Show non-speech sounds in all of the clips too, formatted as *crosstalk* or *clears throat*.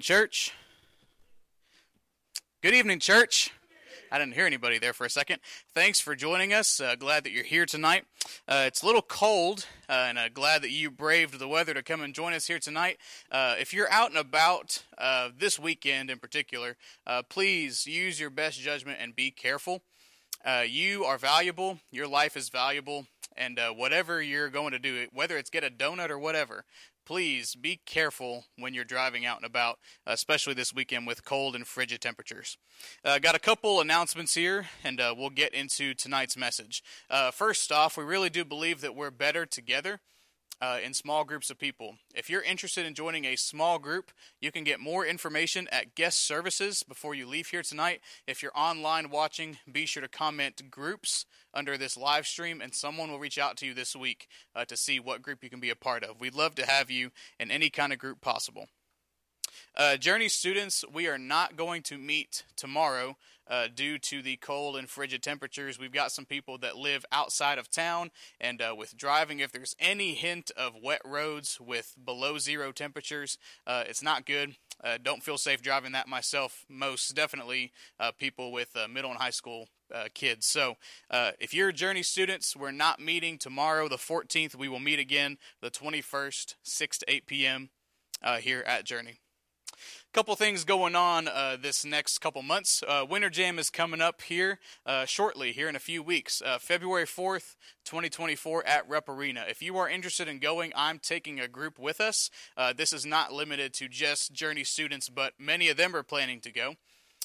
Evening, church. Good evening, church. I didn't hear anybody there for a second. Thanks for joining us. Uh, glad that you're here tonight. Uh, it's a little cold, uh, and uh, glad that you braved the weather to come and join us here tonight. Uh, if you're out and about uh, this weekend in particular, please use your best judgment and be careful. you are valuable. Your life is valuable. And whatever you're going to do, whether it's get a donut or whatever, please be careful when you're driving out and about, especially this weekend with cold and frigid temperatures. Uh, got a couple announcements here, and uh, we'll get into tonight's message. Uh, first off, we really do believe that we're better together uh, in small groups of people. If you're interested in joining a small group, you can get more information at guest services before you leave here tonight. If you're online watching, be sure to comment groups under this live stream, and someone will reach out to you this week uh, to see what group you can be a part of. We'd love to have you in any kind of group possible. Uh, Journey students, we are not going to meet tomorrow uh, due to the cold and frigid temperatures. We've got some people that live outside of town, and uh, with driving, if there's any hint of wet roads with below zero temperatures, uh, it's not good. Uh, don't feel safe driving that myself. Most definitely, uh, people with uh, middle and high school kids. So, if you're Journey students, we're not meeting tomorrow, the 14th. We will meet again the 21st, 6 to 8 p.m. here at Journey couple things going on uh, this next couple months. Uh, Winter Jam is coming up here uh, shortly, here in a few weeks, uh, February 4th, 2024 at Rupp Arena. If you are interested in going, I'm taking a group with us. Uh, this is not limited to just Journey students, but many of them are planning to go.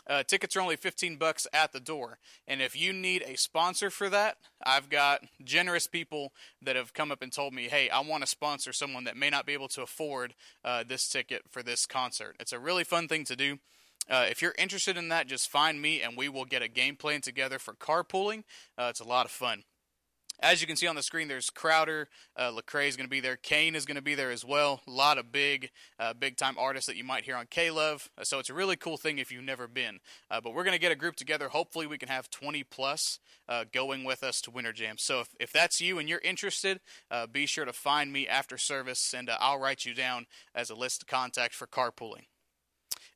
Uh, tickets are only 15 bucks at the door. And if you need a sponsor for that, I've got generous people that have come up and told me, hey, I want to sponsor someone that may not be able to afford uh, this ticket for this concert. It's a really fun thing to do. Uh, if you're interested in that, just find me and we will get a game plan together for carpooling. Uh, it's a lot of fun. As you can see on the screen, there's Crowder, uh, Lecrae is going to be there, Cain is going to be there as well. A lot of big, uh, big time artists that you might hear on K Love. Uh, so it's a really cool thing if you've never been. Uh, but we're going to get a group together. Hopefully, we can have 20 plus uh, going with us to Winter Jam. So if, if that's you and you're interested, uh, be sure to find me after service, and uh, I'll write you down as a list of contact for carpooling.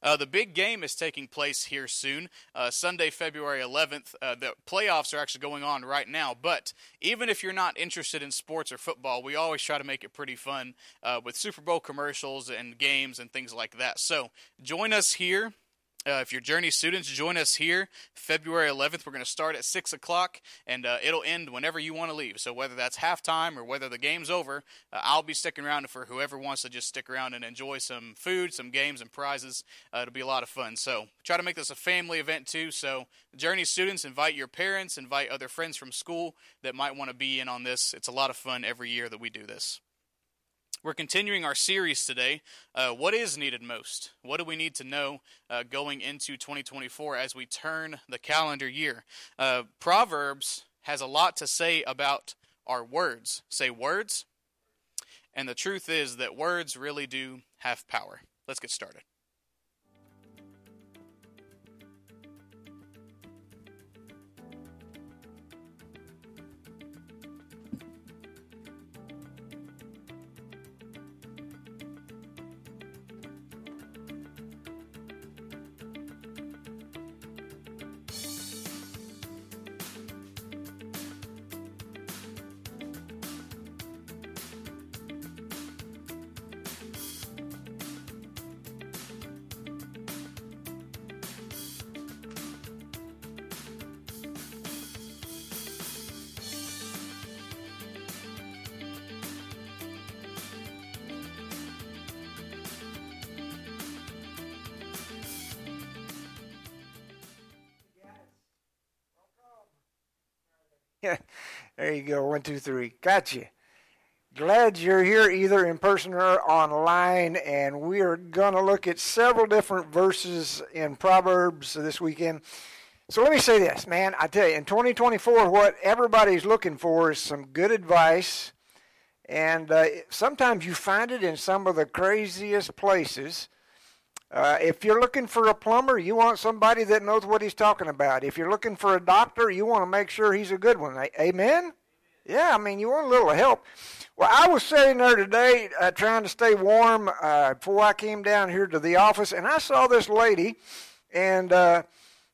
Uh, the big game is taking place here soon, uh, Sunday, February 11th. Uh, the playoffs are actually going on right now, but even if you're not interested in sports or football, we always try to make it pretty fun uh, with Super Bowl commercials and games and things like that. So join us here uh, if you're Journey students, join us here February 11th. We're going to start at 6 o'clock and uh, it'll end whenever you want to leave. So, whether that's halftime or whether the game's over, uh, I'll be sticking around for whoever wants to just stick around and enjoy some food, some games, and prizes. Uh, it'll be a lot of fun. So, try to make this a family event too. So, Journey students, invite your parents, invite other friends from school that might want to be in on this. It's a lot of fun every year that we do this. We're continuing our series today. Uh, what is needed most? What do we need to know uh, going into 2024 as we turn the calendar year? Uh, Proverbs has a lot to say about our words. Say words. And the truth is that words really do have power. Let's get started. Go. One, two, three. Gotcha. Glad you're here either in person or online, and we are going to look at several different verses in Proverbs this weekend. So let me say this, man. I tell you, in 2024, what everybody's looking for is some good advice, and uh, sometimes you find it in some of the craziest places. Uh, if you're looking for a plumber, you want somebody that knows what he's talking about. If you're looking for a doctor, you want to make sure he's a good one. Amen? Yeah, I mean, you want a little help. Well, I was sitting there today uh, trying to stay warm uh, before I came down here to the office, and I saw this lady, and uh,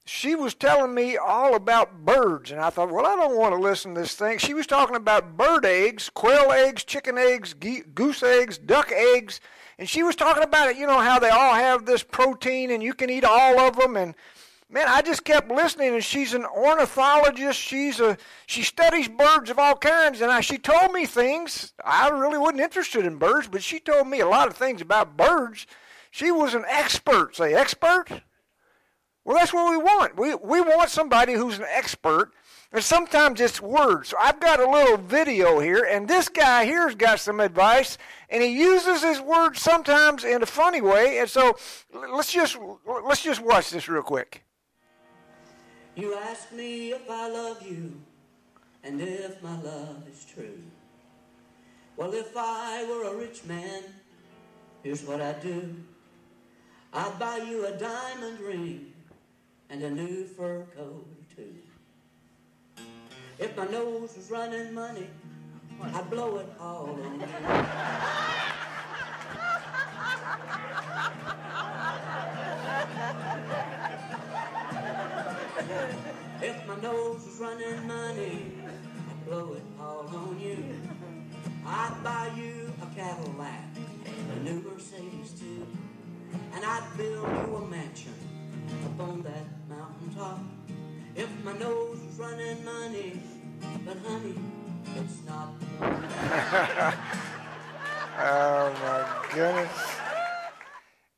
she was telling me all about birds. And I thought, well, I don't want to listen to this thing. She was talking about bird eggs, quail eggs, chicken eggs, goose eggs, duck eggs. And she was talking about it, you know, how they all have this protein and you can eat all of them. And man, I just kept listening, and she's an ornithologist. She's a she studies birds of all kinds, and I, she told me things. I really wasn't interested in birds, but she told me a lot of things about birds. She was an expert. Say expert. Well, that's what we want. We we want somebody who's an expert. And sometimes it's words. So I've got a little video here, and this guy here's got some advice, and he uses his words sometimes in a funny way. And so let's just let's just watch this real quick. You ask me if I love you and if my love is true. Well, if I were a rich man, here's what I'd do. I'd buy you a diamond ring and a new fur coat too. If my nose was running money, I'd blow it all on you. *laughs* If my nose was running money, I'd blow it all on you. I'd buy you a Cadillac, a new Mercedes too, and I'd build you a mansion up on that mountaintop. If my nose was running money, but honey, it's not. *laughs* oh my goodness.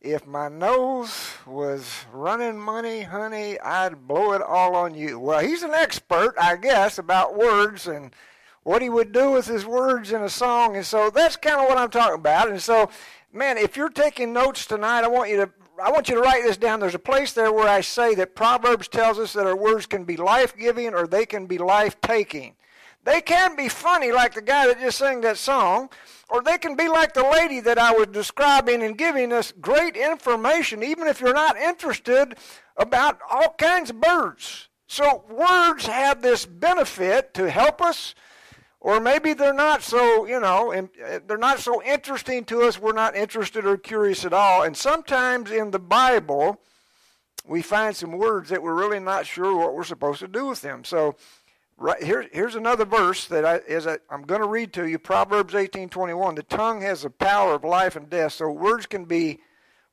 If my nose was running money, honey, I'd blow it all on you. Well, he's an expert, I guess, about words and what he would do with his words in a song. And so that's kind of what I'm talking about. And so, man, if you're taking notes tonight, I want you to I want you to write this down. There's a place there where I say that Proverbs tells us that our words can be life-giving or they can be life-taking. They can be funny like the guy that just sang that song, or they can be like the lady that I was describing and giving us great information, even if you're not interested about all kinds of birds. So words have this benefit to help us, or maybe they're not so, you know, uh, they're not so interesting to us. We're not interested or curious at all. And sometimes in the Bible, we find some words that we're really not sure what we're supposed to do with them. So Right here, here's another verse that I'm going to read to you. Proverbs 18:21. The tongue has the power of life and death. So words can be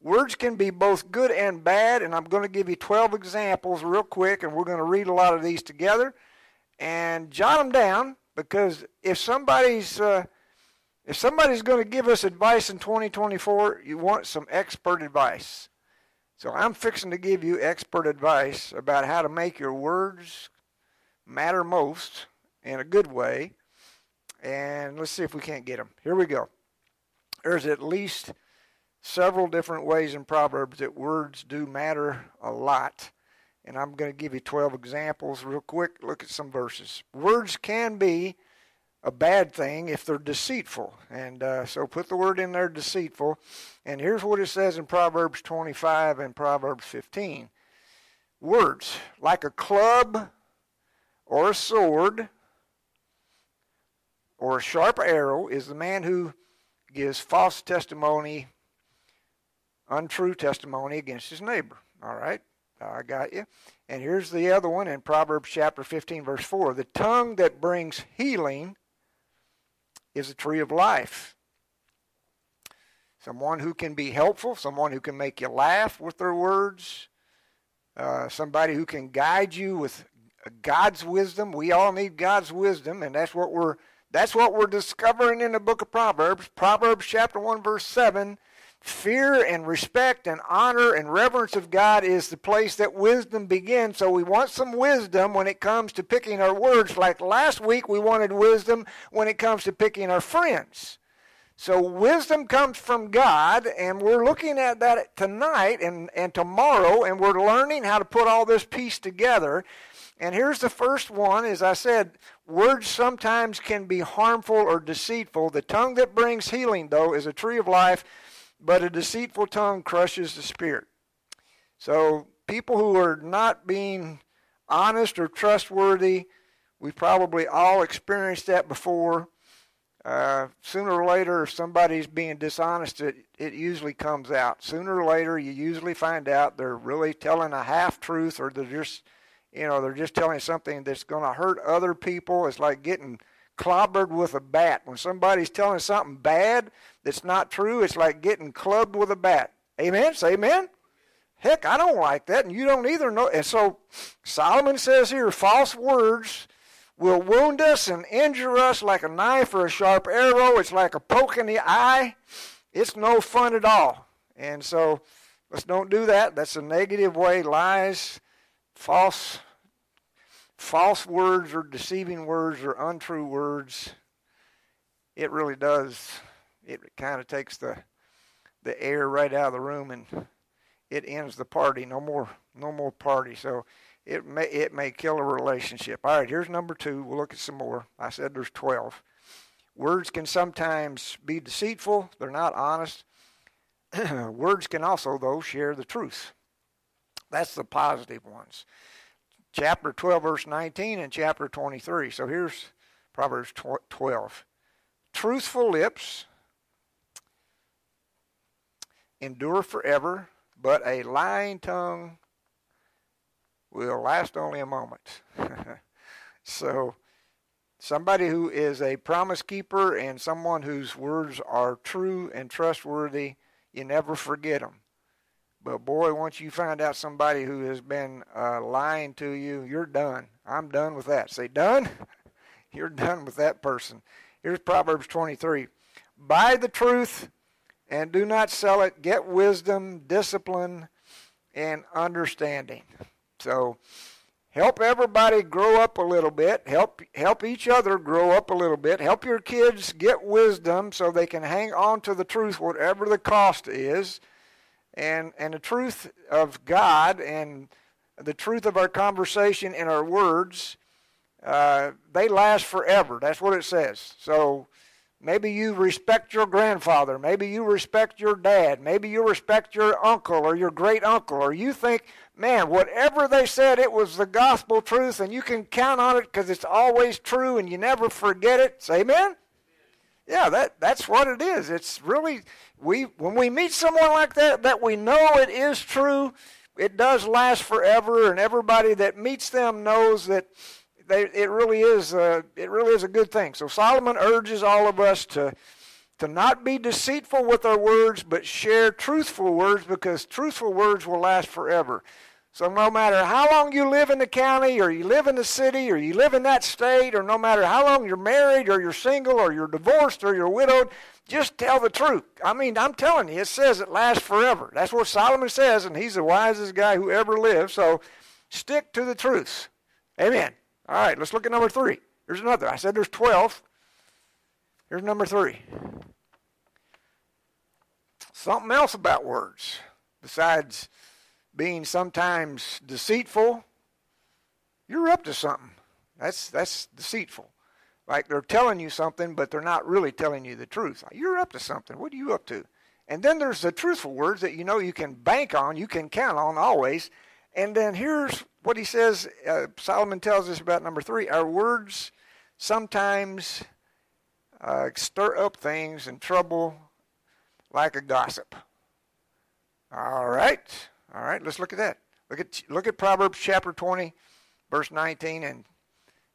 words can be both good and bad. And I'm going to give you 12 examples real quick, and we're going to read a lot of these together and jot them down because if somebody's uh, if somebody's going to give us advice in 2024, you want some expert advice. So I'm fixing to give you expert advice about how to make your words matter most in a good way. And let's see if we can't get them. Here we go. There's at least several different ways in Proverbs that words do matter a lot. And I'm going to give you 12 examples real quick. Look at some verses. Words can be a bad thing if they're deceitful. And uh, so put the word in there, deceitful. And here's what it says in Proverbs 25 and Proverbs 15 Words, like a club or a sword or a sharp arrow is the man who gives false testimony, untrue testimony against his neighbor. All right, I got you. And here's the other one in Proverbs chapter 15, verse 4. The tongue that brings healing is a tree of life. Someone who can be helpful, someone who can make you laugh with their words, uh, somebody who can guide you with God's wisdom. We all need God's wisdom, and that's what we're that's what we're discovering in the book of Proverbs. Proverbs chapter 1 verse 7. Fear and respect and honor and reverence of God is the place that wisdom begins. So we want some wisdom when it comes to picking our words. Like last week, we wanted wisdom when it comes to picking our friends. So wisdom comes from God, and we're looking at that tonight and, and tomorrow, and we're learning how to put all this piece together. And here's the first one. As I said, words sometimes can be harmful or deceitful. The tongue that brings healing, though, is a tree of life, but a deceitful tongue crushes the spirit. So people who are not being honest or trustworthy, we've probably all experienced that before. uh, sooner or later, if somebody's being dishonest, it, it usually comes out. Sooner or later, you usually find out they're really telling a half truth or they're just, you know, they're just telling something that's going to hurt other people. It's like getting clobbered with a bat. When somebody's telling something bad that's not true, it's like getting clubbed with a bat. Amen? Say amen? Heck, I don't like that, and you don't either. Know. And so Solomon says here, false words will wound us and injure us like a knife or a sharp arrow. It's like a poke in the eye. It's no fun at all. And so let's don't do that. That's a negative way. Lies, false, false words or deceiving words or untrue words. It really does. It kind of takes the the air right out of the room and it ends the party. No more no more party. So it may it may kill a relationship. All right, here's number two. We'll look at some more. I said there's twelve. Words can sometimes be deceitful. They're not honest. *clears throat* Words can also, though, share the truth. That's the positive ones. Chapter 12, verse 19, and chapter 23. So here's Proverbs 12. Truthful lips endure forever, but a lying tongue will last only a moment. *laughs* so, somebody who is a promise keeper and someone whose words are true and trustworthy, you never forget them. But boy, once you find out somebody who has been uh, lying to you, you're done. I'm done with that. Say, done? *laughs* you're done with that person. Here's Proverbs 23 Buy the truth and do not sell it. Get wisdom, discipline, and understanding. So help everybody grow up a little bit. Help help each other grow up a little bit. Help your kids get wisdom so they can hang on to the truth whatever the cost is. And and the truth of God and the truth of our conversation and our words, uh, they last forever. That's what it says. So Maybe you respect your grandfather. Maybe you respect your dad. Maybe you respect your uncle or your great uncle. Or you think, man, whatever they said, it was the gospel truth and you can count on it because it's always true and you never forget it. Say amen? Yeah, that, that's what it is. It's really, we when we meet someone like that, that we know it is true, it does last forever, and everybody that meets them knows that they, it really is a, it really is a good thing. So Solomon urges all of us to to not be deceitful with our words, but share truthful words because truthful words will last forever. So no matter how long you live in the county, or you live in the city, or you live in that state, or no matter how long you're married, or you're single, or you're divorced, or you're widowed, just tell the truth. I mean, I'm telling you, it says it lasts forever. That's what Solomon says, and he's the wisest guy who ever lived. So stick to the truth. Amen. All right, let's look at number three. Here's another. I said there's 12. Here's number three. Something else about words, besides being sometimes deceitful, you're up to something. That's that's deceitful. Like they're telling you something, but they're not really telling you the truth. You're up to something. What are you up to? And then there's the truthful words that you know you can bank on, you can count on always. And then here's what he says, uh, Solomon tells us about number three our words sometimes uh, stir up things and trouble like a gossip. All right, all right, let's look at that. Look at look at Proverbs chapter 20, verse 19, and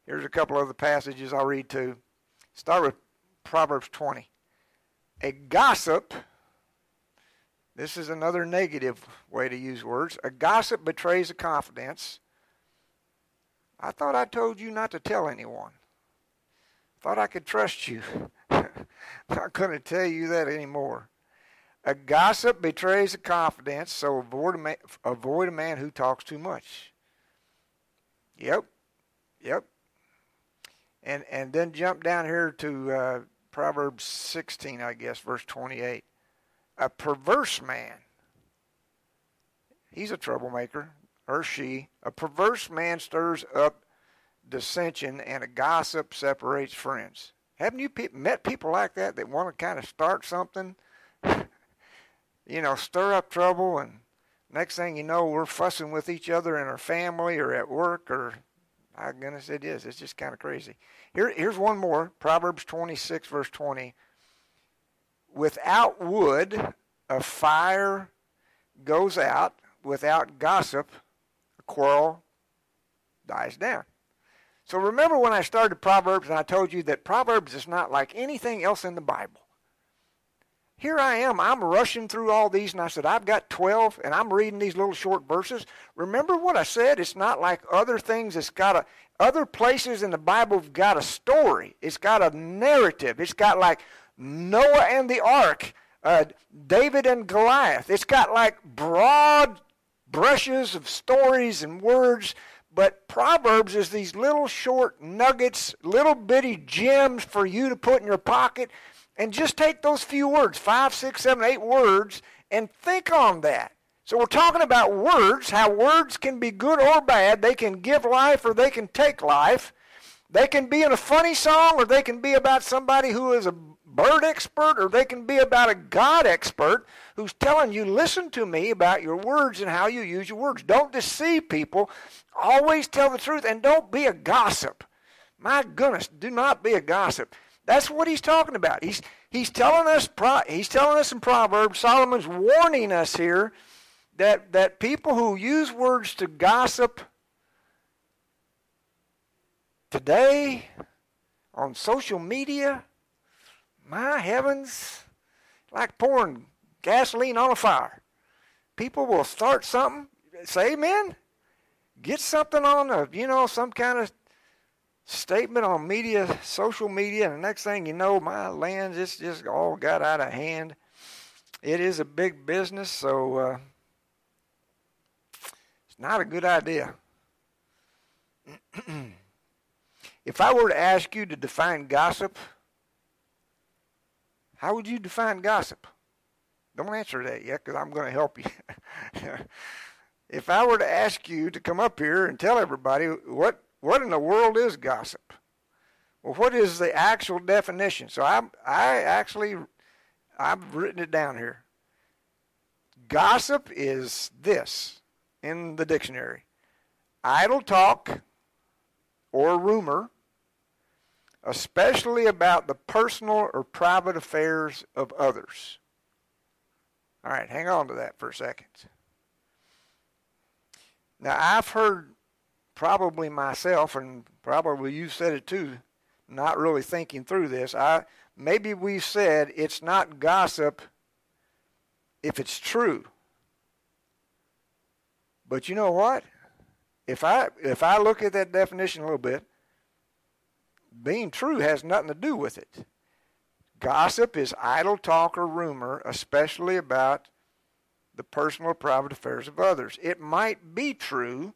here's a couple of the passages I'll read too. Start with Proverbs 20. A gossip this is another negative way to use words. A gossip betrays a confidence. I thought I told you not to tell anyone. Thought I could trust you. *laughs* not going to tell you that anymore. A gossip betrays a confidence, so avoid a, man, avoid a man who talks too much. Yep, yep. And and then jump down here to uh, Proverbs 16, I guess, verse 28 a perverse man. He's a troublemaker, or she. A perverse man stirs up dissension, and a gossip separates friends. Haven't you pe- met people like that that want to kind of start something? You know, stir up trouble, and next thing you know, we're fussing with each other in our family or at work or My goodness, it is. It's just kind of crazy. Here, here's one more Proverbs 26, verse 20. Without wood, a fire goes out. Without gossip, a quarrel dies down. So remember when I started Proverbs and I told you that Proverbs is not like anything else in the Bible. Here I am, I'm rushing through all these, and I said, I've got 12, and I'm reading these little short verses. Remember what I said? It's not like other things. It's got a, other places in the Bible have got a story. It's got a narrative. It's got like Noah and the ark, uh, David and Goliath. It's got like broad brushes of stories and words but Proverbs is these little short nuggets, little bitty gems for you to put in your pocket. And just take those few words, five, six, seven, eight words, and think on that. So we're talking about words, how words can be good or bad. They can give life or they can take life. They can be in a funny song or they can be about somebody who is a bird expert or they can be about a God expert who's telling you, listen to me about your words and how you use your words. Don't deceive people. Always tell the truth and don't be a gossip. My goodness, do not be a gossip. That's what he's talking about. He's, he's, telling us, he's telling us in Proverbs, Solomon's warning us here that, that people who use words to gossip today on social media, my heavens, like pouring gasoline on a fire. People will start something, say amen, get something on a, you know, some kind of statement on media, social media, and the next thing you know, my lands, it's just all got out of hand. It is a big business, so uh, it's not a good idea. *clears throat* if I were to ask you to define gossip, how would you define gossip? Don't answer that yet because I'm going to help you. *laughs* if I were to ask you to come up here and tell everybody what what in the world is gossip? Well, what is the actual definition? So I I actually I've written it down here. Gossip is this in the dictionary. Idle talk or rumor especially about the personal or private affairs of others. All right, hang on to that for a second. Now, I've heard probably myself, and probably you said it too, not really thinking through this. I maybe we said it's not gossip if it's true. But you know what? If I if I look at that definition a little bit, being true has nothing to do with it. Gossip is idle talk or rumor, especially about the personal or private affairs of others. It might be true,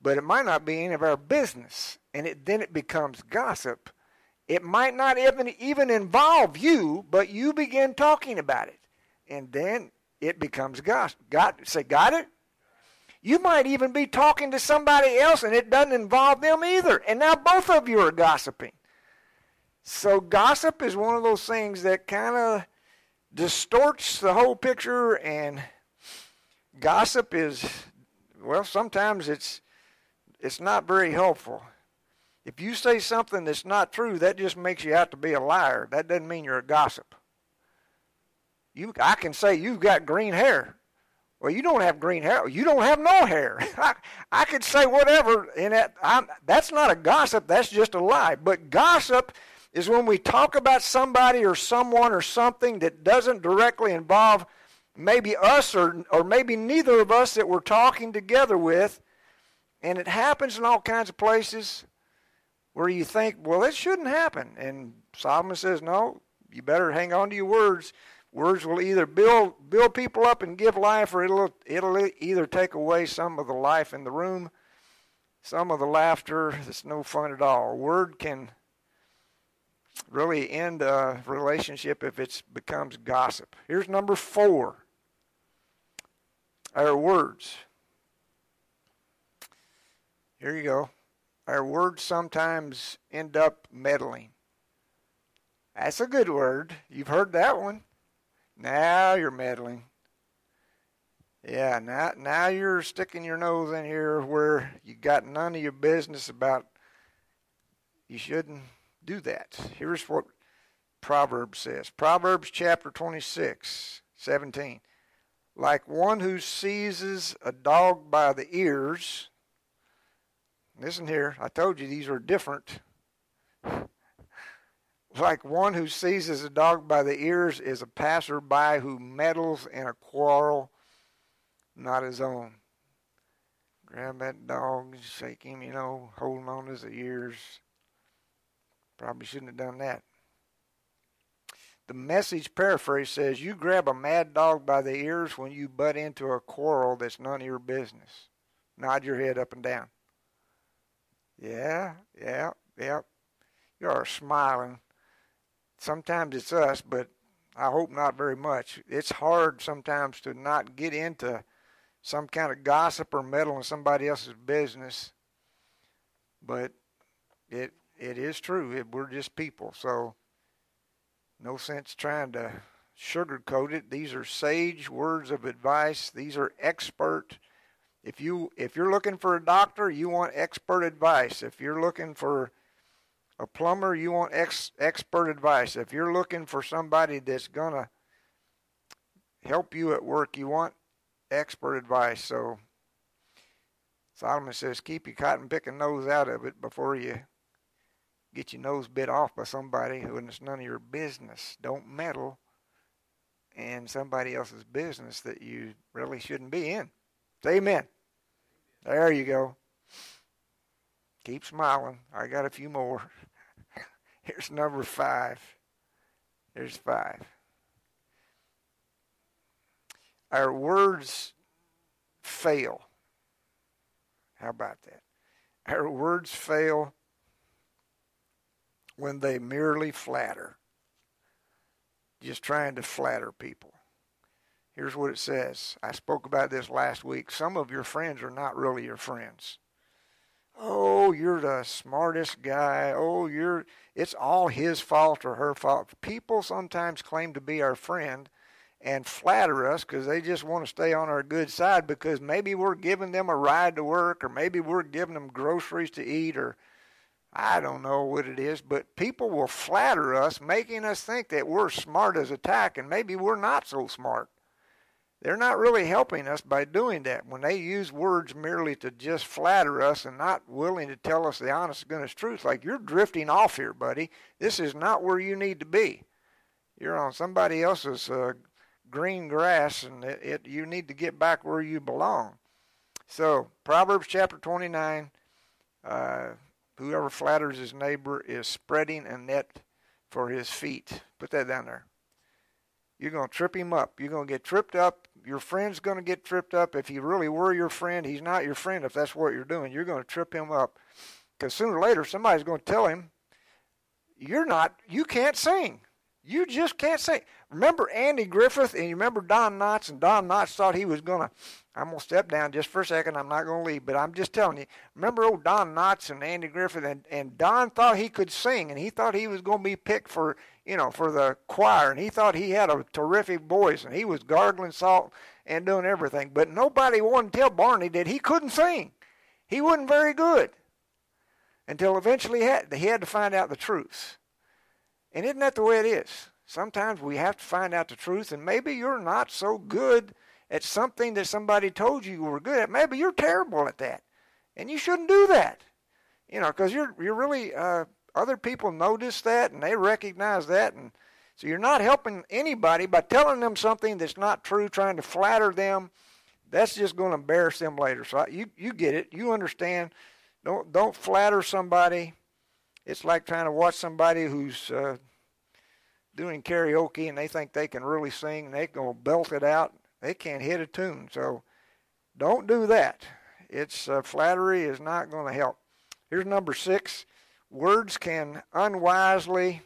but it might not be any of our business, and it, then it becomes gossip. It might not even, even involve you, but you begin talking about it, and then it becomes gossip. Got say, got it? You might even be talking to somebody else and it doesn't involve them either. And now both of you are gossiping. So gossip is one of those things that kind of distorts the whole picture and gossip is well sometimes it's it's not very helpful. If you say something that's not true, that just makes you out to be a liar. That doesn't mean you're a gossip. You I can say you've got green hair. Well, you don't have green hair. You don't have no hair. *laughs* I, I could say whatever, and that, I'm, that's not a gossip. That's just a lie. But gossip is when we talk about somebody or someone or something that doesn't directly involve maybe us or, or maybe neither of us that we're talking together with. And it happens in all kinds of places where you think, well, it shouldn't happen. And Solomon says, no, you better hang on to your words. Words will either build build people up and give life, or it'll it'll either take away some of the life in the room, some of the laughter. It's no fun at all. A word can really end a relationship if it becomes gossip. Here's number four. Our words. Here you go. Our words sometimes end up meddling. That's a good word. You've heard that one. Now you're meddling. Yeah, now now you're sticking your nose in here where you got none of your business about. You shouldn't do that. Here's what Proverbs says. Proverbs chapter 26, 17. Like one who seizes a dog by the ears. Listen here, I told you these are different. *laughs* Like one who seizes a dog by the ears is a passerby who meddles in a quarrel not his own. Grab that dog, shake him, you know, holding on to his ears. Probably shouldn't have done that. The message paraphrase says, You grab a mad dog by the ears when you butt into a quarrel that's none of your business. Nod your head up and down. Yeah, yeah, yeah. You are smiling. Sometimes it's us, but I hope not very much. It's hard sometimes to not get into some kind of gossip or meddle in somebody else's business. But it it is true. It, we're just people, so no sense trying to sugarcoat it. These are sage words of advice. These are expert. If you if you're looking for a doctor, you want expert advice. If you're looking for a plumber, you want ex, expert advice. If you're looking for somebody that's gonna help you at work, you want expert advice. So Solomon says, keep your cotton picking nose out of it before you get your nose bit off by somebody who it's none of your business. Don't meddle in somebody else's business that you really shouldn't be in. Amen. There you go. Keep smiling. I got a few more. *laughs* Here's number five. There's five. Our words fail. How about that? Our words fail when they merely flatter. Just trying to flatter people. Here's what it says. I spoke about this last week. Some of your friends are not really your friends. Oh, you're the smartest guy. Oh, you're it's all his fault or her fault. People sometimes claim to be our friend and flatter us because they just want to stay on our good side because maybe we're giving them a ride to work or maybe we're giving them groceries to eat or I don't know what it is, but people will flatter us, making us think that we're smart as a tack, and maybe we're not so smart. They're not really helping us by doing that. When they use words merely to just flatter us and not willing to tell us the honest goodness truth, like you're drifting off here, buddy. This is not where you need to be. You're on somebody else's uh, green grass, and it, it, you need to get back where you belong. So, Proverbs chapter 29 uh, whoever flatters his neighbor is spreading a net for his feet. Put that down there. You're going to trip him up. You're going to get tripped up. Your friend's going to get tripped up. If he really were your friend, he's not your friend if that's what you're doing. You're going to trip him up. Because sooner or later, somebody's going to tell him, You're not, you can't sing. You just can't sing. Remember Andy Griffith and you remember Don Knotts, and Don Knotts thought he was going to. I'm going to step down just for a second. I'm not going to leave, but I'm just telling you. Remember old Don Knotts and Andy Griffith, and, and Don thought he could sing, and he thought he was going to be picked for, you know, for the choir, and he thought he had a terrific voice, and he was gargling salt and doing everything. But nobody wanted to tell Barney that he couldn't sing. He wasn't very good. Until eventually he had, he had to find out the truth. And isn't that the way it is? Sometimes we have to find out the truth, and maybe you're not so good at something that somebody told you you were good at. Maybe you're terrible at that, and you shouldn't do that. You know, because you're you're really uh, other people notice that and they recognize that, and so you're not helping anybody by telling them something that's not true, trying to flatter them. That's just going to embarrass them later. So you you get it. You understand. Don't don't flatter somebody it's like trying to watch somebody who's uh, doing karaoke and they think they can really sing and they're going to belt it out. They can't hit a tune. So don't do that. It's uh, flattery is not going to help. Here's number six. Words can unwisely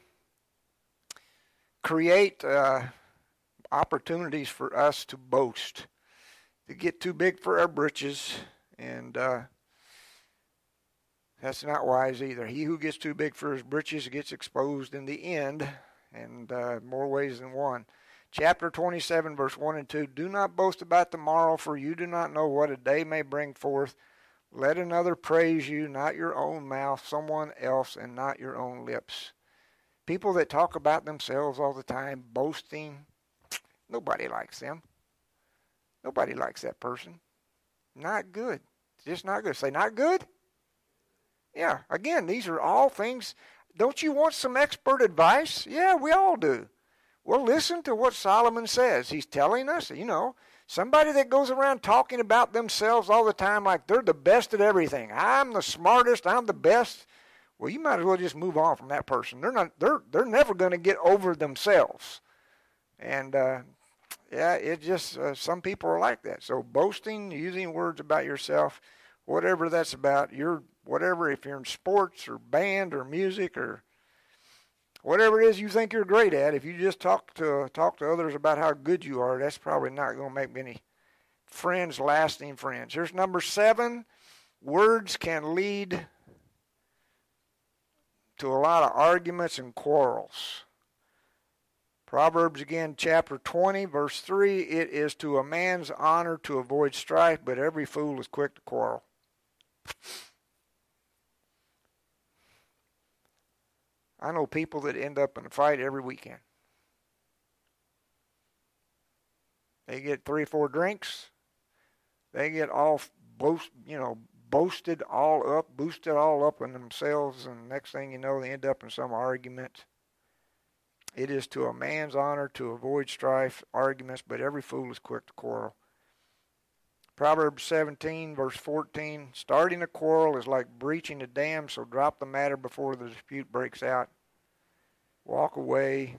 create uh, opportunities for us to boast, to get too big for our britches, and uh, that's not wise either. He who gets too big for his britches gets exposed in the end, and uh, more ways than one. Chapter 27, verse 1 and 2 Do not boast about tomorrow, for you do not know what a day may bring forth. Let another praise you, not your own mouth, someone else, and not your own lips. People that talk about themselves all the time, boasting, nobody likes them. Nobody likes that person. Not good. Just not good. Say, not good? Yeah, again, these are all things. Don't you want some expert advice? Yeah, we all do. Well, listen to what Solomon says. He's telling us, you know, somebody that goes around talking about themselves all the time like they're the best at everything. I'm the smartest, I'm the best. Well, you might as well just move on from that person. They're not they're they're never going to get over themselves. And uh, yeah, it just uh, some people are like that. So boasting, using words about yourself, whatever that's about, you're whatever if you're in sports or band or music or whatever it is you think you're great at, if you just talk to talk to others about how good you are, that's probably not going to make many friends lasting friends. Here's number 7, words can lead to a lot of arguments and quarrels. Proverbs again, chapter 20, verse 3 It is to a man's honor to avoid strife, but every fool is quick to quarrel. I know people that end up in a fight every weekend. They get three or four drinks. They get all boast, you know, boasted all up, boosted all up in themselves, and next thing you know, they end up in some argument. It is to a man's honor to avoid strife, arguments, but every fool is quick to quarrel. Proverbs 17, verse 14 Starting a quarrel is like breaching a dam, so drop the matter before the dispute breaks out. Walk away.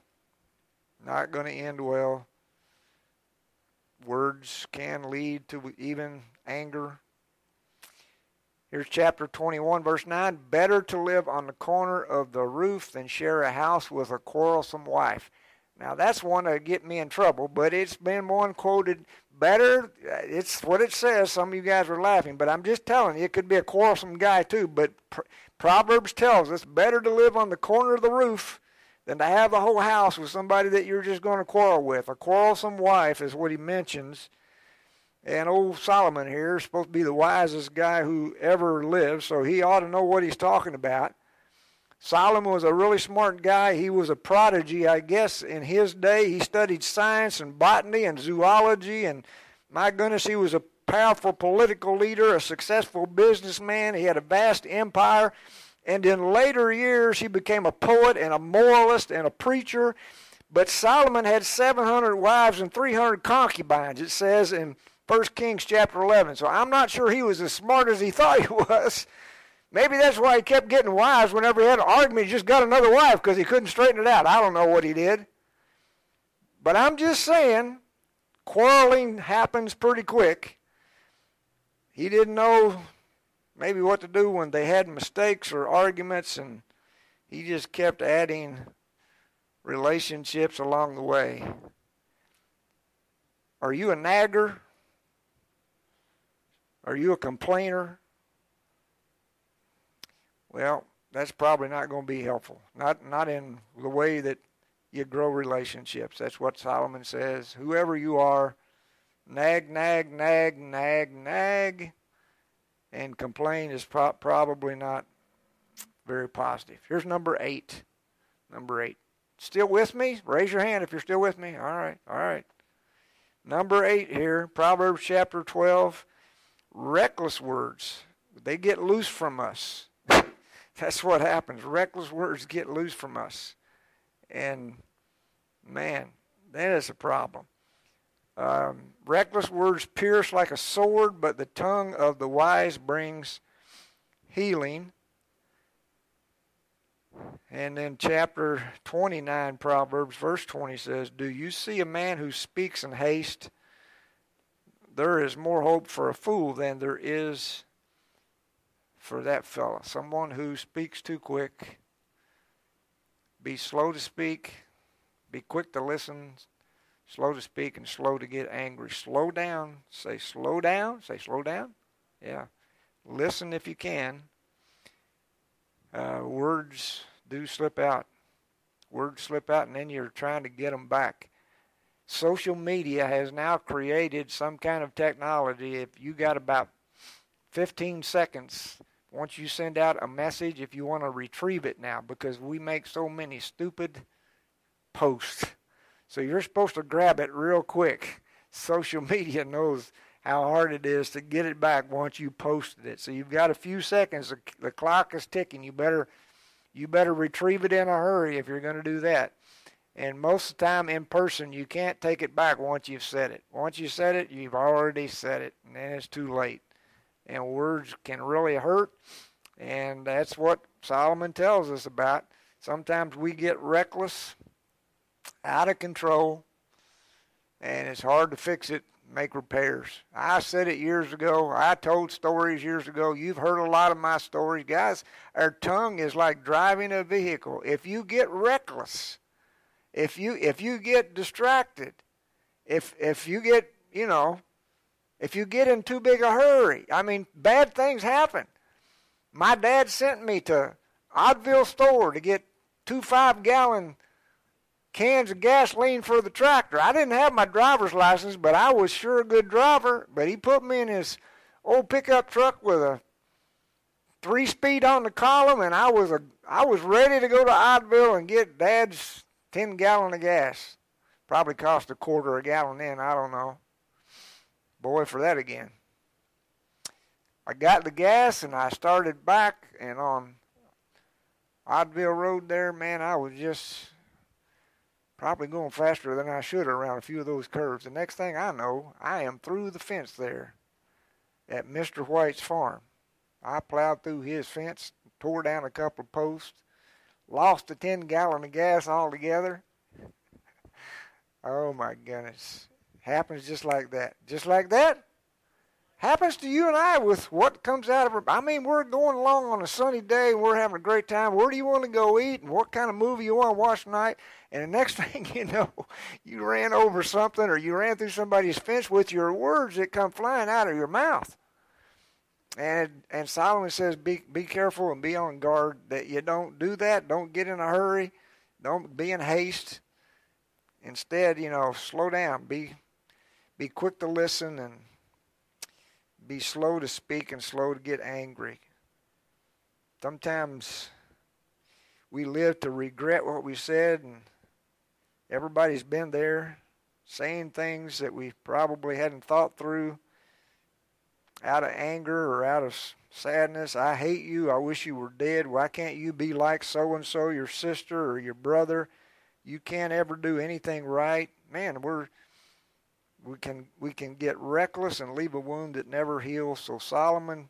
Not going to end well. Words can lead to even anger. Here's chapter 21, verse 9. Better to live on the corner of the roof than share a house with a quarrelsome wife. Now, that's one that get me in trouble, but it's been one quoted better. Uh, it's what it says. Some of you guys are laughing, but I'm just telling you, it could be a quarrelsome guy too. But Proverbs tells us better to live on the corner of the roof than to have the whole house with somebody that you're just going to quarrel with. A quarrelsome wife is what he mentions. And old Solomon here is supposed to be the wisest guy who ever lived, so he ought to know what he's talking about. Solomon was a really smart guy. He was a prodigy, I guess, in his day. He studied science and botany and zoology, and my goodness, he was a powerful political leader, a successful businessman. He had a vast empire. And in later years, he became a poet and a moralist and a preacher. But Solomon had 700 wives and 300 concubines, it says in 1 Kings chapter 11. So I'm not sure he was as smart as he *laughs* thought he was. Maybe that's why he kept getting wives whenever he had an argument. He just got another wife because he couldn't straighten it out. I don't know what he did. But I'm just saying, quarreling happens pretty quick. He didn't know maybe what to do when they had mistakes or arguments, and he just kept adding relationships along the way. Are you a nagger? Are you a complainer? Well, that's probably not going to be helpful. Not not in the way that you grow relationships. That's what Solomon says. Whoever you are, nag, nag, nag, nag, nag, and complain is pro- probably not very positive. Here's number eight. Number eight. Still with me? Raise your hand if you're still with me. All right, all right. Number eight here, Proverbs chapter 12. Reckless words, they get loose from us. That's what happens. Reckless words get loose from us. And man, that is a problem. Um, reckless words pierce like a sword, but the tongue of the wise brings healing. And then chapter 29, Proverbs, verse 20 says, Do you see a man who speaks in haste? There is more hope for a fool than there is for that fellow. Someone who speaks too quick. Be slow to speak. Be quick to listen. Slow to speak and slow to get angry. Slow down. Say slow down. Say slow down. Yeah. Listen if you can. Uh, words do slip out. Words slip out, and then you're trying to get them back. social media has now created some kind of technology. If you got about 15 seconds once you send out a message, if you want to retrieve it now, because we make so many stupid posts. So you're supposed to grab it real quick. Social *laughs* media knows how hard it is to get it back once you posted it. So you've got a few seconds. The, clock is ticking. You better you better retrieve it in a hurry if you're going to do that. And most of the time in person, you can't take it back once you've said it. Once you said it, you've already said it, and then it's too late and words can really hurt. And that's what Solomon tells us about. Sometimes we get reckless, out of control, and it's hard to fix it, make repairs. I said it years ago. I told stories years ago. You've heard a lot of my stories. Guys, our tongue is like driving a vehicle. If you get reckless, if you if you get distracted, if if you get, you know, if you get in too big a hurry. I mean, bad things happen. My dad sent me to Oddville store to get two five gallon cans of gasoline for the tractor. I didn't have my driver's license, but I was sure a good driver. But he put me in his old pickup truck with a three speed on the column, and I was a I was ready to go to Oddville and get Dad's ten gallon of gas. Probably cost a quarter a gallon then. I don't know. Boy, for that again. I got the gas and I started back, and on Oddville Road there, man, I was just probably going faster than I should around a few of those curves. The next thing I know, I am through the fence there at Mr. White's farm. I plowed through his fence, tore down a couple of posts, lost a 10 gallon of gas altogether. *laughs* oh my goodness. Happens just like that. Just like that. Happens to you and I with what comes out of. I mean, we're going along on a sunny day and we're having a great time. Where do you want to go eat and what kind of movie you want to watch tonight? And the next *laughs* thing you know, you ran over something or you ran through somebody's fence with your words that come flying out of your mouth. And and Solomon says, be be careful and be on guard that you don't do that. Don't get in a hurry. Don't be in haste. Instead, you know, slow down. Be be quick to listen and be slow to speak and slow to get angry. Sometimes we live to regret what we said, and everybody's been there saying things that we probably hadn't thought through out of anger or out of sadness. I hate you. I wish you were dead. Why can't you be like so and so, your sister or your brother? You can't ever do anything right. Man, we're we can we can get reckless and leave a wound that never heals. So Solomon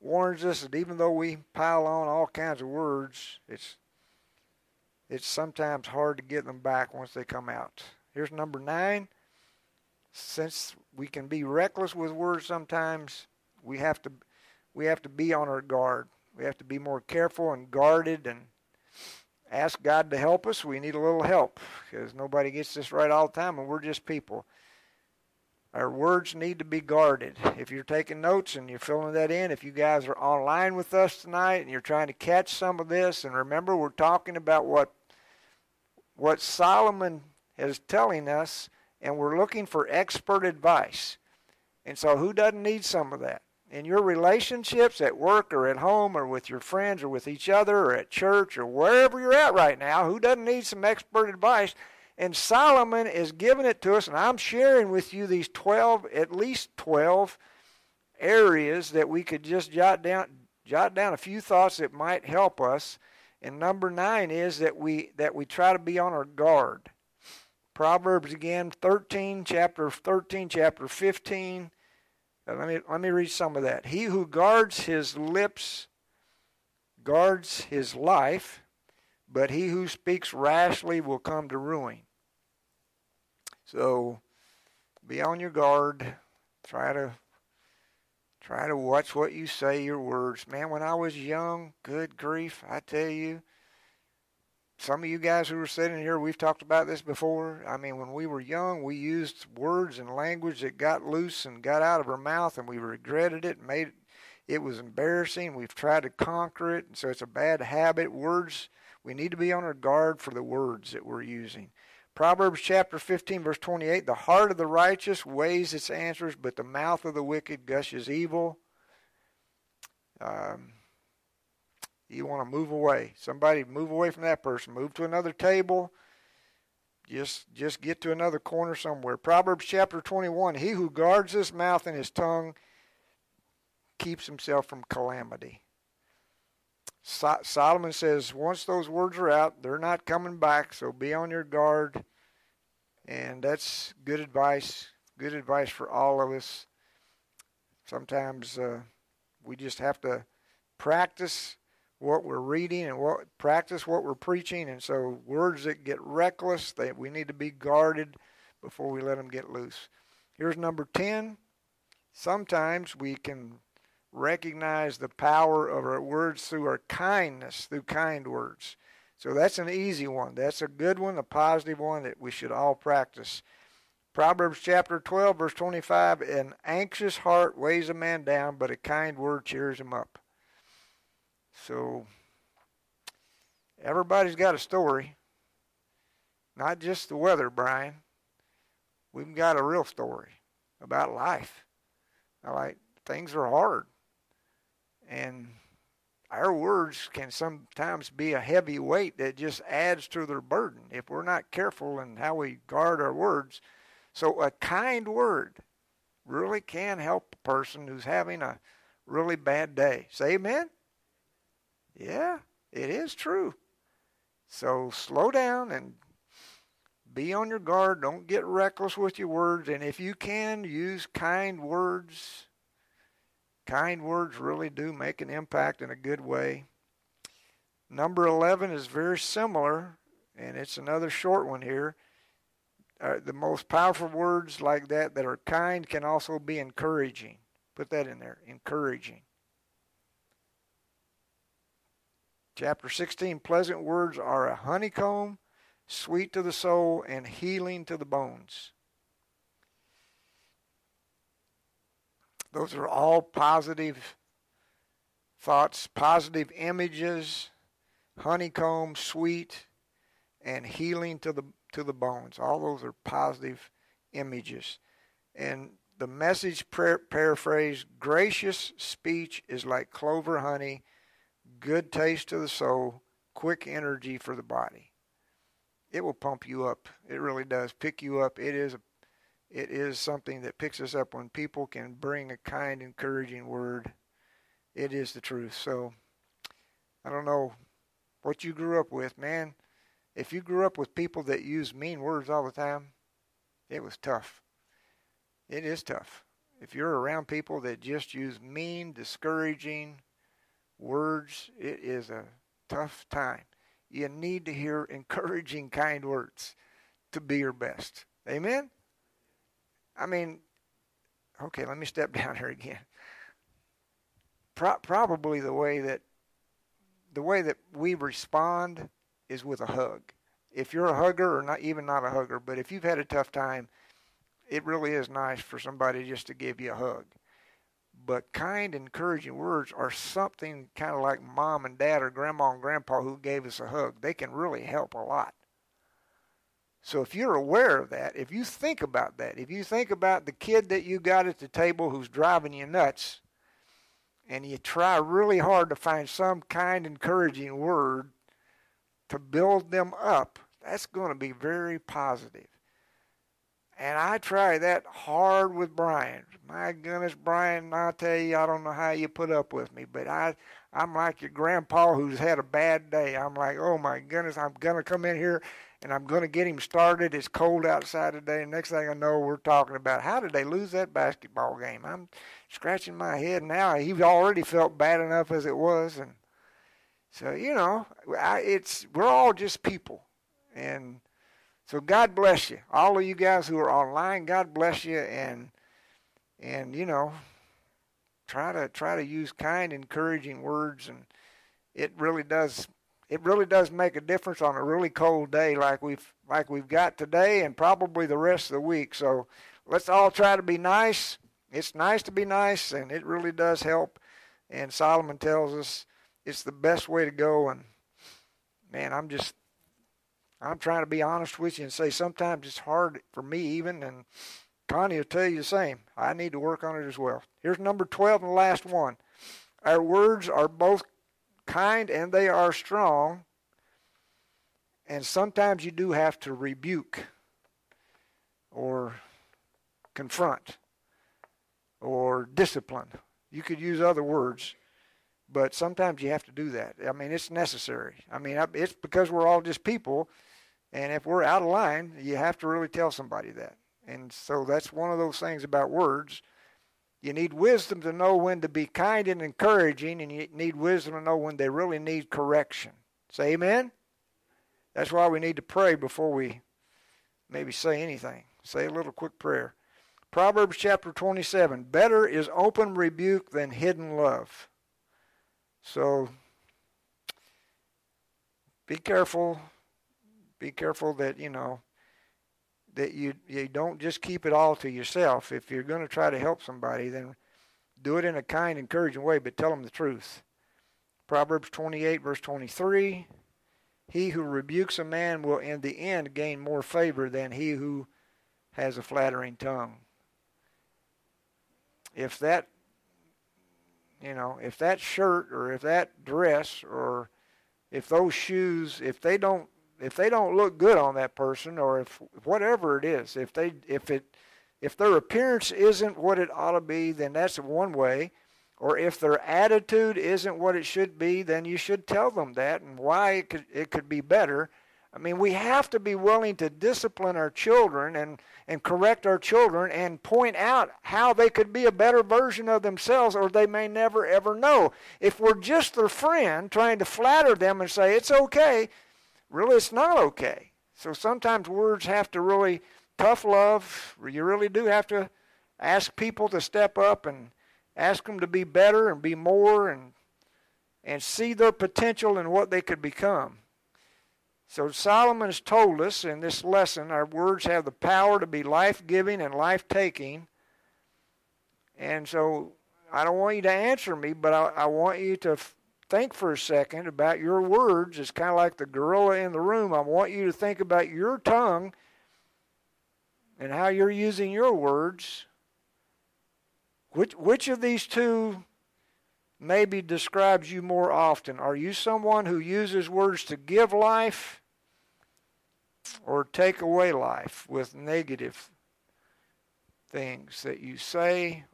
warns us that even though we pile on all kinds of words, it's it's sometimes hard to get them back once they come out. Here's number nine. Since we can be reckless with words sometimes, we have to we have to be on our guard. We have to be more careful and guarded and ask God to help us. We need a little help because nobody gets this right all the time, and we're just people. Our words need to be guarded. If you're taking notes and you're filling that in, if you guys are online with us tonight and you're trying to catch some of this, and remember we're talking about what what Solomon is telling us, and we're looking for expert advice. And so, who doesn't need some of that? In your relationships at work or at home or with your friends or with each other or at church or wherever you're at right now, who doesn't need some expert advice? And Solomon is giving it to us, and I'm sharing with you these 12, at least 12 areas that we could just jot down, jot down a few thoughts that might help us. And number nine is that we that we try to be on our guard. Proverbs again, 13, chapter 13, chapter 15. Uh, let me let me read some of that. He who guards his lips guards his life, but he who speaks rashly will come to ruin. So be on your guard. Try to try to watch what you say, your words. Man, when I was young, good grief, I tell you, some of you guys who are sitting here, we've talked about this before. I mean, when we were young, we used words and language that got loose and got out of our mouth, and we regretted it and made it, it was embarrassing. We've tried to conquer it, and so it's a bad habit. Words we need to be on our guard for the words that we're using. Proverbs chapter 15, verse 28 The heart of the righteous weighs its answers, but the mouth of the wicked gushes evil. Um, you want to move away. Somebody move away from that person. Move to another table. Just just get to another corner somewhere. Proverbs chapter 21 He who guards his mouth and his tongue keeps himself from calamity. So- Solomon says once those words are out, they're not coming back, so be on your guard. And that's good advice. Good advice for all of us. Sometimes uh, we just have to practice what we're reading and what practice what we're preaching. And so words that get reckless, they, we need to be guarded before we let them get loose. Here's number 10. Sometimes we can recognize the power of our words through our kindness, through kind words. So that's an easy one. That's a good one, a positive one that we should all practice. Proverbs chapter 12, verse 25 An anxious heart weighs a man down, but a kind word cheers him up. So, everybody's got a story. Not just the weather, Brian. We've got a real story about life. All right, things are hard. And our words can sometimes be a heavy weight that just adds to their burden if we're not careful in how we guard our words. So, a kind word really can help a person who's having a really bad day. Say amen? Yeah, it is true. So, slow down and be on your guard. Don't get reckless with your words. And if you can, use kind words Kind words really do make an impact in a good way. Number 11 is very similar, and it's another short one here. Uh, the most powerful words like that that are kind can also be encouraging. Put that in there encouraging. Chapter 16 Pleasant words are a honeycomb, sweet to the soul, and healing to the bones. Those are all positive thoughts, positive images, honeycomb, sweet, and healing to the to the bones. All those are positive images. And the message par- paraphrase gracious speech is like clover honey, good taste to the soul, quick energy for the body. It will pump you up. It really does. Pick you up. It is a it is something that picks us up when people can bring a kind, encouraging word. It is the truth. So, I don't know what you grew up with, man. If you grew up with people that use mean words all the time, it was tough. It is tough. If you're around people that just use mean, discouraging words, it is a tough time. You need to hear *laughs* encouraging, kind words to be your best. Amen? I mean, okay, let me step *laughs* down here again. Pro- probably the way that the way that we respond is with a hug. If you're a hugger or not even not a hugger, but if you've had a tough time, it really is nice for somebody just to give you a hug. But kind, encouraging words are something kind of like mom and dad or grandma and grandpa who gave us a hug. They can really help a lot. So if you're aware of that, if you think about that, if you think about the kid that you got at the table who's driving you nuts, and you try really hard to find some kind, encouraging word to build them up, that's going to be very positive. And I try that hard with Brian. My goodness, Brian, I'll tell you, I don't know how you put up with me, but I, I'm like your grandpa who's had a bad day. I'm like, oh my goodness, I'm going to come in here and I'm going to get him started. It's cold outside today. And next thing I know, we're talking about how did they lose that basketball game? I'm scratching my head now. He already felt bad enough as it was, and so you know, I, it's we're all just people, and so God bless you, all of you guys who are online. God bless you, and and you know, try to try to use kind, encouraging words, and it really does it really does make a difference on a really cold day like we've like we've got today and probably the rest of the week. So let's all try to be nice. It's nice to be nice and it really does help. And Solomon tells us it's the best way to go and man, I'm just I'm trying to be honest with you and say sometimes it's hard for me even, and Connie will tell you the same. I need to work on it as well. Here's number 12 and the last one. Our words are both kind and they are strong, and sometimes you do have to rebuke or confront or discipline. You could use other words, but sometimes you have to do that. I mean, it's necessary. I mean, it's because we're all just people, and if we're out of line, you have to really tell somebody that. And so that's one of those things about words. You need wisdom to know when to be kind and encouraging, and you need wisdom to know when they really need correction. Say amen? That's why we need to pray before we maybe say anything. Say a little quick prayer. Proverbs chapter 27 Better is open rebuke than hidden love. So be careful. Be careful that, you know, that you you don't just keep it all to yourself. If you're going to try to help somebody, then do it in a kind, encouraging way, but tell them the truth. Proverbs 28 verse 23 He who rebukes a man will in the end gain more favor than he who has a flattering tongue. If that you know, if that shirt or if that dress or if those shoes, if they don't if they don't look good on that person or if whatever it is, if they if it if their appearance isn't what it ought to be, then that's one way. Or if their attitude isn't what it should be, then you should tell them that and why it could it could be better. I mean, we have to be willing to discipline our children and, and correct our children and point out how they could be a better version of themselves or they may never ever know. If we're just their friend trying to flatter them and say, it's okay, really it's not okay. So sometimes words have to really, tough love, you really do have to ask people to step up and ask them to be better and be more and, and see their potential and what they could become. So Solomon has told us in this lesson our words have the power to be life giving and life taking. And so I don't want you to answer me, but I, I want you to think for a second about your words. It's kind of like the gorilla in the room. I want you to think about your tongue and how you're using your words. Which, which of these two maybe describes you more often? Are you someone who uses words to give life? or take away life with negative things that you say.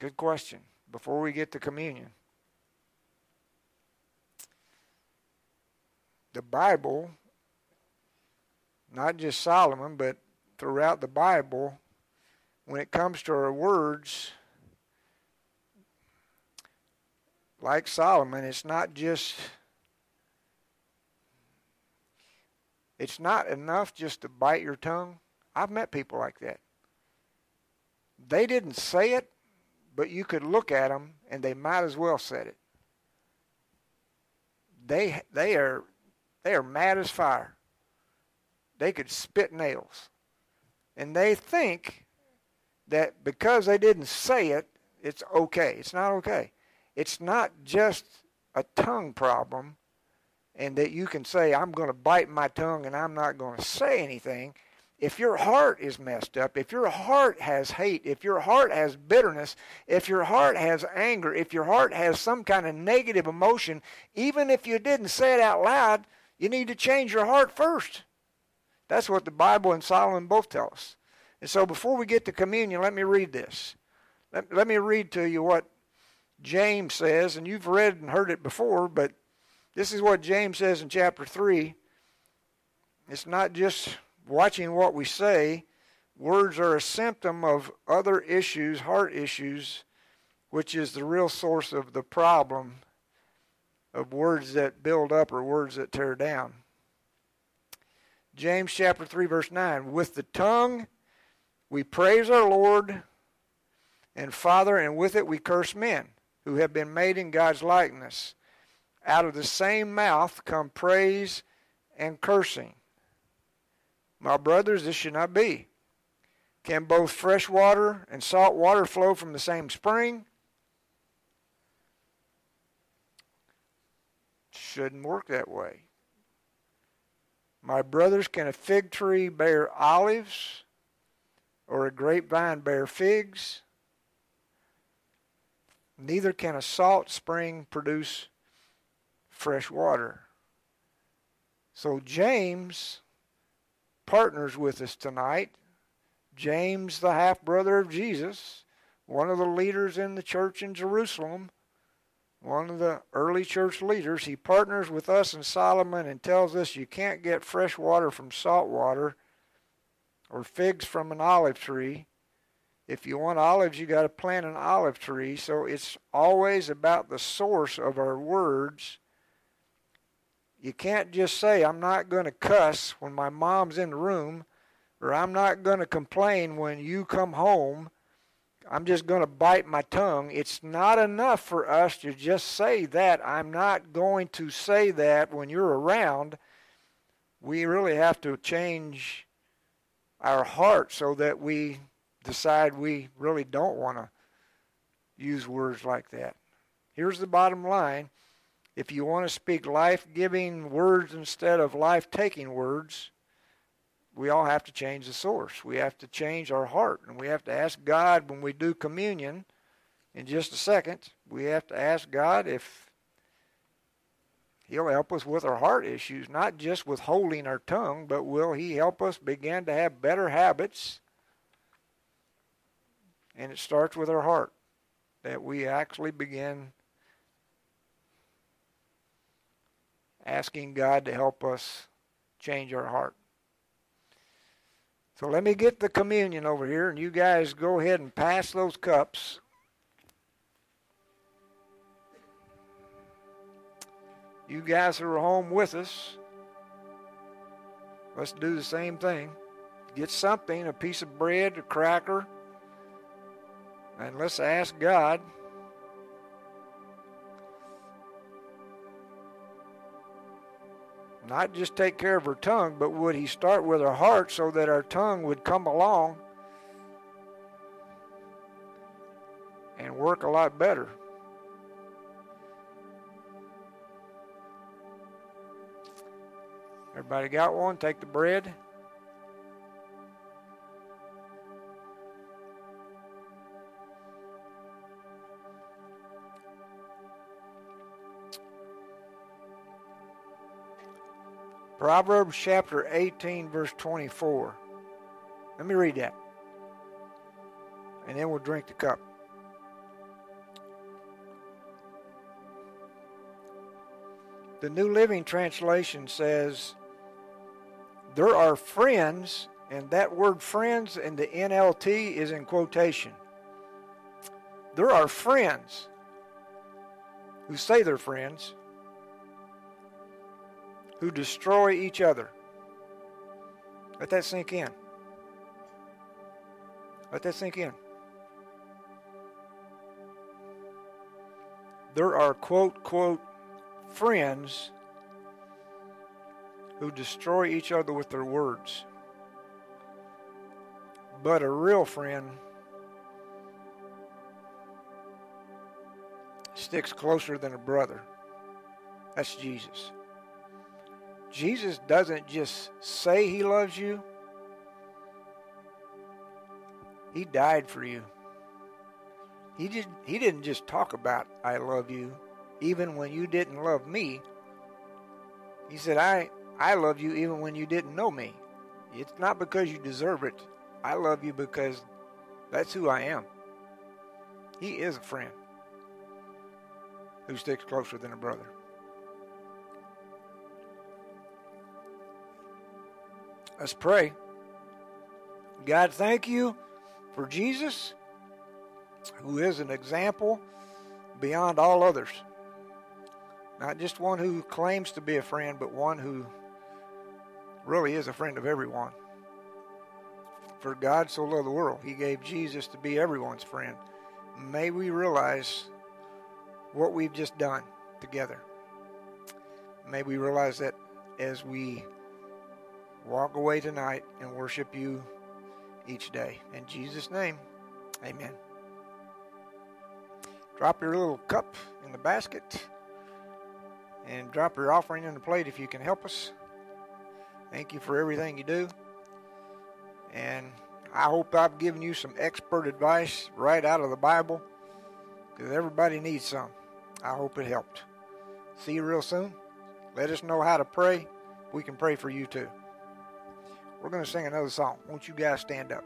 Good question. Before we get to communion, the Bible, not just Solomon, but throughout the Bible, when it comes to our words, like Solomon, it's not just it's not enough just to bite your tongue. I've met people like that. They didn't say it, but you could look at them and they might as well said it. They they are they are mad as fire. They could spit nails. And they think that because they didn't say it, it's okay. It's not okay it's not just a tongue problem and that you can say, I'm going to bite my tongue and I'm not going to say anything. If your heart is messed up, if your heart has hate, if your heart has bitterness, if your heart has anger, if your heart has some kind of negative emotion, even if you didn't say it out loud, you need to change your heart first. That's what the Bible and Solomon both tell us. And so before we get to communion, let me read this. Let, let me read to you what James says, and you've read and heard it before, but this is what James says in chapter 3. It's not just watching what we say, words are a symptom of other issues, heart issues, which is the real source of the problem of words that build up or words that tear down. James chapter 3 verse 9, with the tongue we praise our Lord and Father and with it we curse men who have been made in God's likeness. Out of the same mouth come praise and cursing. My brothers, this should not be. Can both fresh water and salt water flow from the same spring? shouldn't work that way. My brothers, can a fig tree bear olives or a grapevine bear figs? Neither can a salt spring produce fresh water. So James partners with us tonight. James, the half brother of Jesus, one of the leaders in the church in Jerusalem, one of the early church leaders, he partners with us and Solomon and tells us you can't get fresh water from salt water or figs from an olive tree. If you want olives, you got to plant an olive tree. So it's always about the source of our words. You can't just say, I'm not going to cuss when my mom's in the room, or I'm not going to complain when you come home I'm just going to bite my tongue. It's not enough for us to just say that. I'm not going to say that when you're around. We really have to change our heart so that we decide we really don't want to use words like that. Here's the bottom line if you want to speak life giving words instead of life taking words, we all have to change the source. We have to change our heart. And we have to ask God when we do communion in just a second, we have to ask God if He'll help us with our heart issues, not just with holding our tongue, but will He help us begin to have better habits? And it starts with our heart, that we actually begin asking God to help us change our heart. So let me get the communion over here, and you guys go ahead and pass those cups. You guys who are home with us, let's do the same thing. Get something, a piece of bread, a cracker, and let's ask God not just take care of her tongue, but would he start with her heart so that her tongue would come along and work a lot better? Everybody got one? Take the bread. Proverbs chapter 18, verse 24. Let me read that. And then we'll drink the cup. The New Living Translation says, There are friends, and that word friends in the NLT is in quotation. There are friends who say they're friends who destroy each other. Let that sink in. Let that sink in. There are quote, quote, friends who destroy each other with their words. But a real friend sticks closer than a brother. That's Jesus. Jesus doesn't just say he loves you, he died for you. He just he didn't just talk about I love you even when you didn't love me. He said I I love you even when you didn't know me. It's not because you deserve it. I love you because that's who I am. He is a friend who sticks closer than a brother. Let's pray. God, thank you for Jesus, who is an example beyond all others. Not just one who claims to be a friend, but one who really is a friend of everyone. For God so loved the world, He gave Jesus to be everyone's friend. May we realize what we've just done together. May we realize that as we walk away tonight and worship you each day. In Jesus' name, amen. Drop your little cup in the basket. and drop your offering in the plate if you can help us. Thank you for everything you do. And I hope I've given you some expert advice right out of the Bible because everybody needs some. I hope it helped. See you real soon. Let us know how to pray. We can pray for you too. We're going to sing another song. Won't you guys stand up?